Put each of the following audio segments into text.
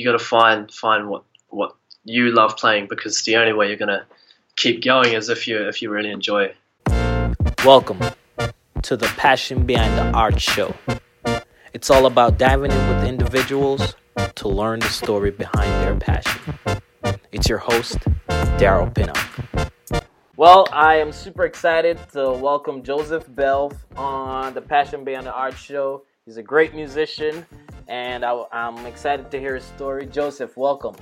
you got to find find what what you love playing because the only way you're gonna keep going is if you if you really enjoy. It. Welcome to the Passion Behind the Art Show. It's all about diving in with individuals to learn the story behind their passion. It's your host, Daryl Pinnock. Well, I am super excited to welcome Joseph Balfe on the Passion Behind the Art Show. He's a great musician, and I, am excited to hear his story. Joseph, welcome.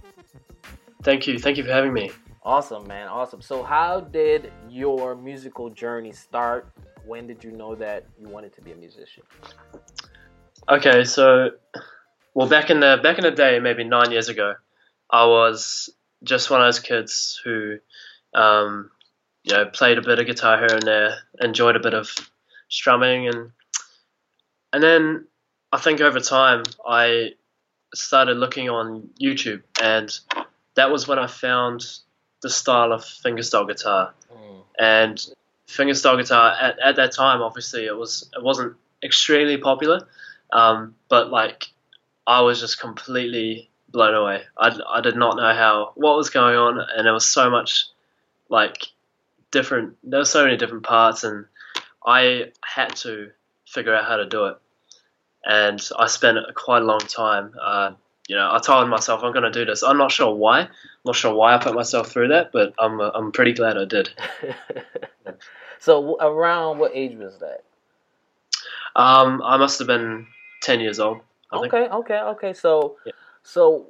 Thank you. Thank you for having me. Awesome, man. Awesome. So, how did your musical journey start? When did you know that you wanted to be a musician? Okay, so well, back in the back in the day, maybe nine years ago, I was just one of those kids who, um, you know, played a bit of guitar here and there, enjoyed a bit of strumming, and and then I think over time I started looking on YouTube, and that was when I found the style of fingerstyle guitar. Mm. And fingerstyle guitar at, at that time, obviously, it was it wasn't extremely popular, um, but like I was just completely blown away. I, I did not know how what was going on, and there was so much like different. There were so many different parts, and I had to figure out how to do it. And I spent quite a long time. Uh, you know, I told myself I'm going to do this. I'm not sure why. I'm not sure why I put myself through that, but I'm uh, I'm pretty glad I did. so around what age was that? Um, I must have been ten years old. I okay, think. okay, okay. So, yeah. so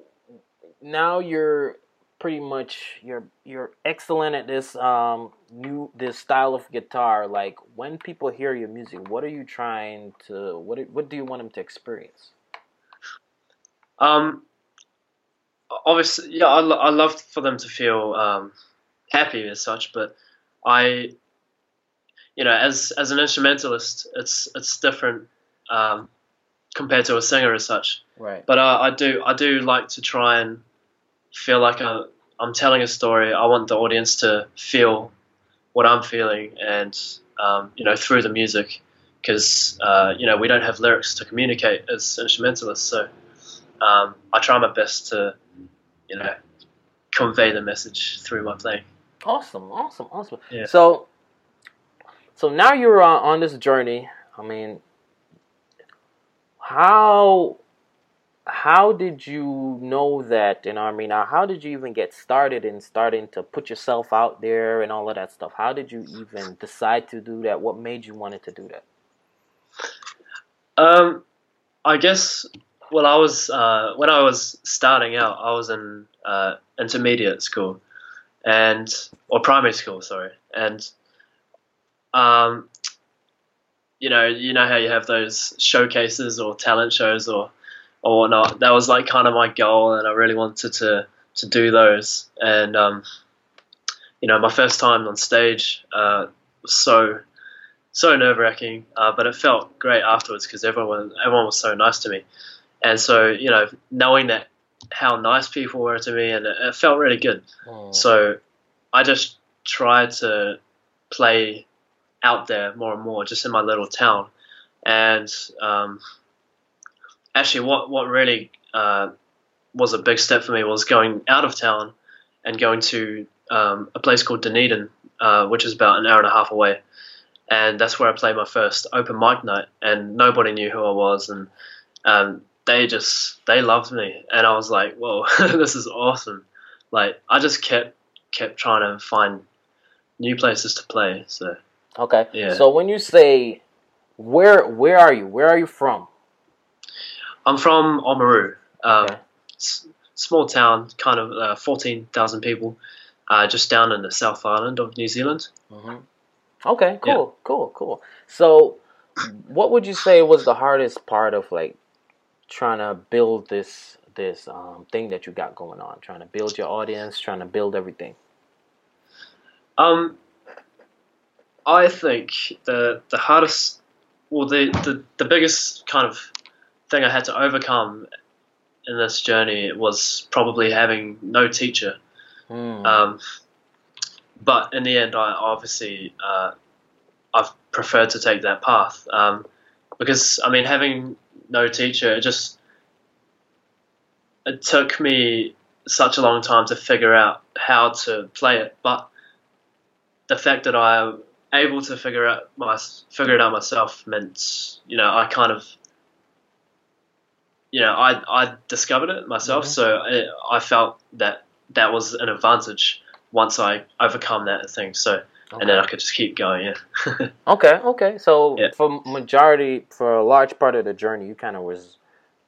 now you're pretty much you're you're excellent at this um new this style of guitar. Like when people hear your music, what are you trying to what what do you want them to experience? Um, obviously, yeah, I, I love for them to feel um, happy as such, but I, you know, as as an instrumentalist, it's it's different um, compared to a singer as such. Right. But uh, I do I do like to try and feel like i I'm telling a story. I want the audience to feel what I'm feeling, and um, you know, through the music, because uh, you know we don't have lyrics to communicate as instrumentalists, so um, I try my best to, you know, convey the message through my playing. Awesome, awesome, awesome. Yeah. So, so now you're uh, on this journey. I mean, how how did you know that in army now how did you even get started in starting to put yourself out there and all of that stuff? How did you even decide to do that? What made you wanted to do that? Um i guess well, I was uh, when I was starting out, I was in uh, intermediate school, and or primary school, sorry, and um, you know, you know how you have those showcases or talent shows or or whatnot. That was like kind of my goal, and I really wanted to to do those. And um, you know, my first time on stage uh, was so so nerve wracking, uh, but it felt great afterwards because everyone everyone was so nice to me and so you know knowing that how nice people were to me and it, it felt really good oh. so i just tried to play out there more and more just in my little town and um, actually what what really uh, was a big step for me was going out of town and going to um, a place called Dunedin, uh, which is about an hour and a half away. And that's where I played my first open mic night, and nobody knew who I was. And um, they just they loved me, and I was like, whoa, this is awesome. Like I just kept kept trying to find new places to play. So okay, yeah. So when you say where where are you? Where are you from? I'm from Oamaru. Um, okay. small town, kind of uh, fourteen thousand people, uh, just down in the South Island of New Zealand. Mm-hmm. Okay, cool, yeah. cool, cool. So, what would you say was the hardest part of like trying to build this this um, thing that you got going on, trying to build your audience, trying to build everything? Um, I think the the hardest, well, the, the the biggest kind of thing I had to overcome in this journey was probably having no teacher. Hmm. Um, but in the end, I obviously uh, I've preferred to take that path um, because I mean having no teacher, it just it took me such a long time to figure out how to play it, but the fact that I'm able to figure out my figure it out myself meant you know I kind of you know I I discovered it myself, Mhm. so I, I felt that that was an advantage once I overcome that thing. So and then I could just keep going. Yeah. Okay, okay. So Yeah. for majority, for a large part of the journey, you kind of was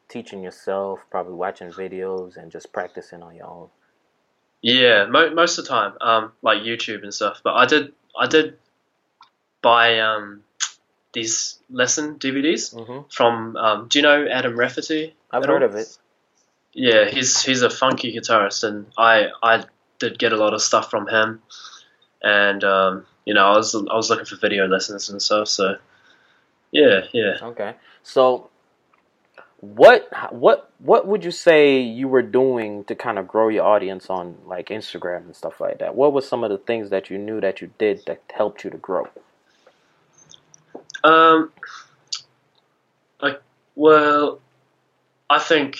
teaching yourself, probably watching videos and just practicing on your own. Yeah, mo- most of the time, um, like YouTube and stuff. But I did, I did buy um, these lesson DVDs hmm from. Um, do you know Adam Rafferty? I've heard all? of it. Yeah, he's he's a funky guitarist, and I I did get a lot of stuff from him, and um, you know I was I was looking for video lessons and stuff. So yeah, yeah. Okay. So what what what would you say you were doing to kind of grow your audience on like Instagram and stuff like that? What were some of the things that you knew that you did that helped you to grow? Um, like, well, I think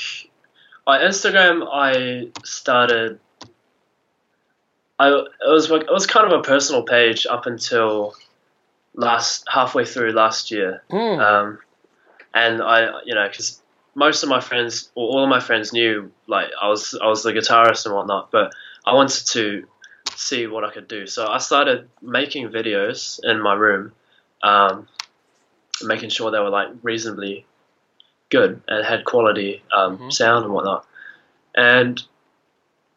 on Instagram I started. I it was like it was kind of a personal page up until last halfway through last year, Mm. um, and I you know because most of my friends or all of my friends knew like I was I was the guitarist and whatnot, but I wanted to see what I could do, so I started making videos in my room. Um, making sure they were like reasonably good and had quality um, Mhm. sound and whatnot. And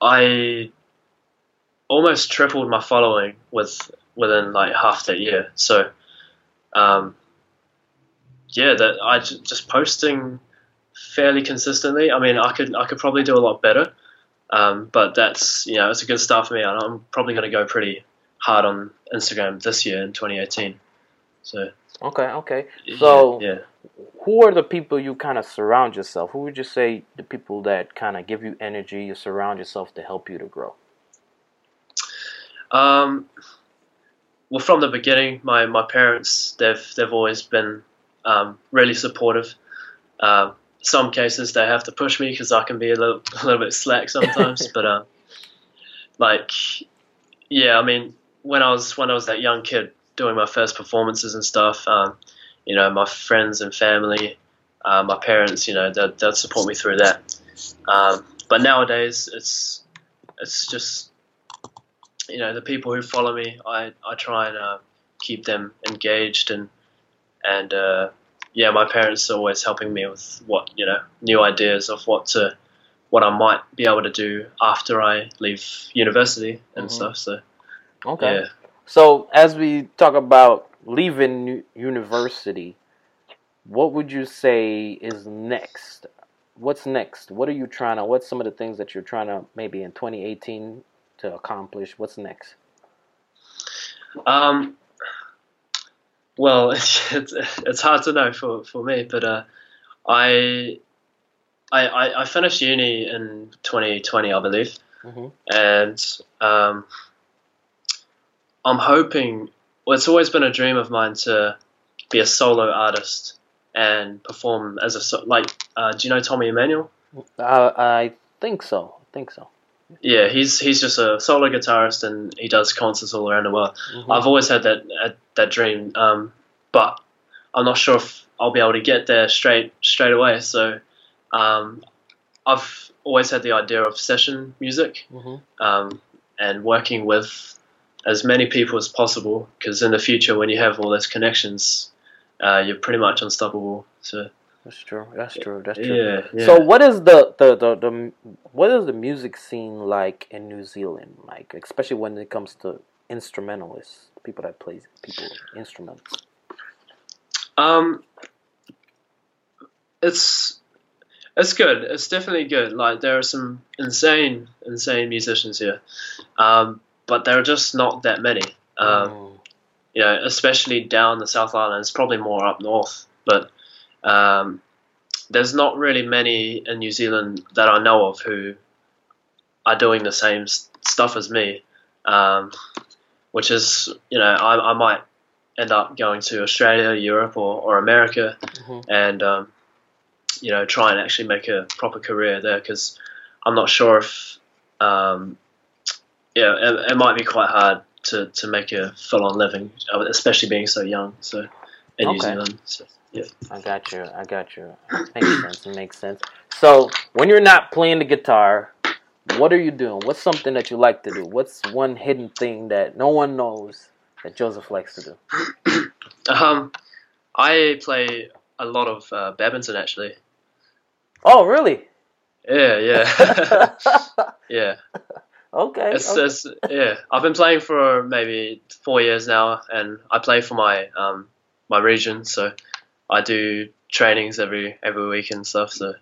I almost tripled my following with within like half that year. So, um, yeah, that I just posting fairly consistently. I mean, I could I could probably do a lot better, um, but that's you know it's a good start for me, and I'm probably going to go pretty hard on Instagram this year in 2018. So. Okay, okay. So- yeah. Who are the people you kind of surround yourself? Who would you say the people that kind of give you energy, you surround yourself to help you to grow? Um, well, from the beginning, my, my parents they've they've always been um, really supportive. Um, some cases they have to push me because I can be a little a little bit slack sometimes, but um, like yeah, I mean when I was when I was that young kid doing my first performances and stuff, um, you know, my friends and family, uh, my parents, you know, they'd, they'd support me through that. Um, but nowadays, it's it's just you know the people who follow me. I, I try and uh, keep them engaged and and uh, yeah, my parents are always helping me with what you know new ideas of what to what I might be able to do after I leave university and Mhm. stuff. So Okay. yeah. So, as we talk about leaving university, what would you say is next? What's next? What are you trying to? What's some of the things that you're trying to maybe in 2018 to accomplish? What's next? Um, well, it's, it's hard to know for, for me, but uh, I, I I finished uni in 2020, I believe, hmm and um, I'm hoping. Well, it's always been a dream of mine to be a solo artist and perform as a so- like. Uh, do you know Tommy Emmanuel? Uh, I think so. I think so. Yeah, he's he's just a solo guitarist and he does concerts all around the world. Mhm. I've always had that uh, that dream, um, but I'm not sure if I'll be able to get there straight straight away. So um, I've always had the idea of session music Mhm. um, and working with as many people as possible. Because in the future, when you have all those connections, uh, you're pretty much unstoppable. So That's true. That's true. That's true. yeah, yeah. So what is the, the, the, the what is the music scene like in New Zealand? Like especially when it comes to instrumentalists, people that play people instruments. Um, it's it's good. It's definitely good. Like there are some insane, insane musicians here, um, but there are just not that many. Um, Mm. You know, especially down the South Island. It's probably more up north, but um, there's not really many in New Zealand that I know of who are doing the same s- stuff as me. Um, which is, you know, I, I might end up going to Australia, Europe, or, or America Mhm. and um, you know try and actually make a proper career there because I'm not sure if um, yeah, it, it might be quite hard to, to make a full on living, especially being so young. So in New Zealand, so, yeah. I got you. I got you. Makes sense. It makes sense. So when you're not playing the guitar, what are you doing? What's something that you like to do? What's one hidden thing that no one knows that Joseph likes to do? Um, I play a lot of uh, badminton actually. Oh, really? Yeah, yeah, yeah. Okay. It's, okay. it's yeah. I've been playing for maybe four years now, and I play for my um my region, so I do trainings every every week and stuff. So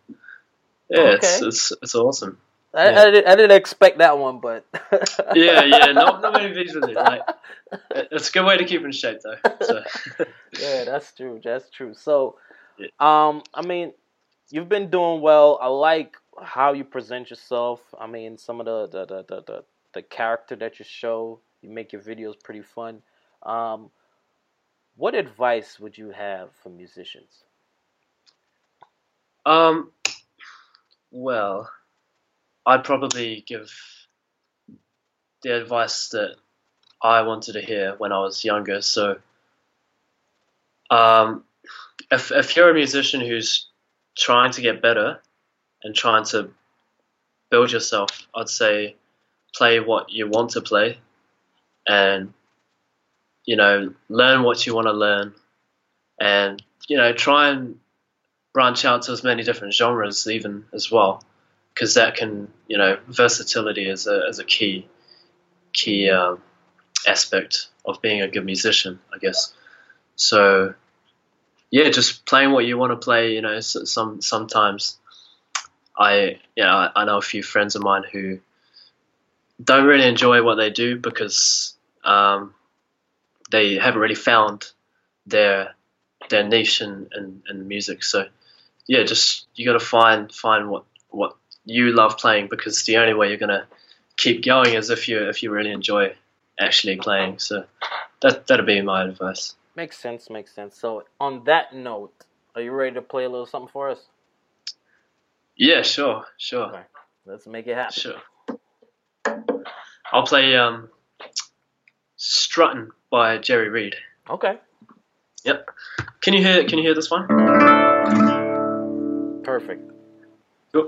yeah, it's Okay. it's it's awesome. I, yeah. I, didn't, I didn't expect that one, but Yeah, yeah. Not not many people do. Like, it's a good way to keep in shape though. So yeah, that's true. That's true. So, Yeah. um, I mean, you've been doing well. I like how you present yourself. I mean, some of the the the the, the, the character that you show. You make your videos pretty fun. Um, what advice would you have for musicians? um, well, I'd probably give the advice that I wanted to hear when I was younger. So, um, if if you're a musician who's trying to get better and trying to build yourself, I'd say play what you want to play and you know learn what you want to learn and you know try and branch out to as many different genres even as well because that can you know versatility is a, is a key key um, aspect of being a good musician I guess. So yeah just playing what you want to play you know some sometimes I you know I, know a few friends of mine who don't really enjoy what they do because um, they haven't really found their their niche in, in, in music. So yeah, just you got to find find what what you love playing because the only way you're gonna keep going is if you if you really enjoy actually playing. So that that'd be my advice. Makes sense. Makes sense. So, on that note, are you ready to play a little something for us? Yeah, sure, sure. Let's make it happen. sure. I'll play um, "Strutting" by Jerry Reed. Okay. Yep. Can you hear Can you hear this one? Perfect. Cool.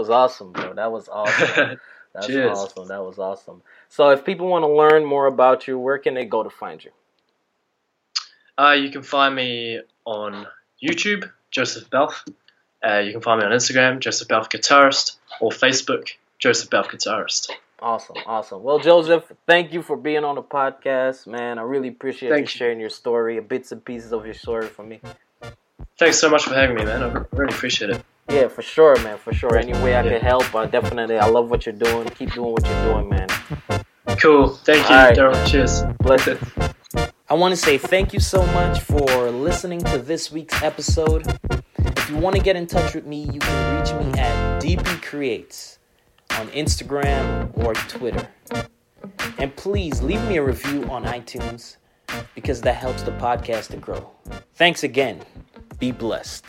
Was awesome, bro. That was awesome. That's Cheers. awesome. That was awesome. So, if people want to learn more about you, where can they go to find you? Uh, you can find me on YouTube, Joseph Balfe. Uh, you can find me on Instagram, Joseph Balfe Guitarist, or Facebook, Joseph Balfe Guitarist. Awesome, awesome. Well, Joseph, thank you for being on the podcast, man. I really appreciate Thank you you. sharing your story, bits and pieces of your story for me. Thanks so much for having me, man. I really appreciate it. Yeah, for sure, man. For sure. Any way I Yeah. can help, I definitely. I love what you're doing. Keep doing what you're doing, man. Cool. Thank you, All right. Daryl. Cheers. Bless I want to say thank you so much for listening to this week's episode. If you want to get in touch with me, you can reach me at DP Creates on Instagram or Twitter. And please leave me a review on iTunes because that helps the podcast to grow. Thanks again. Be blessed.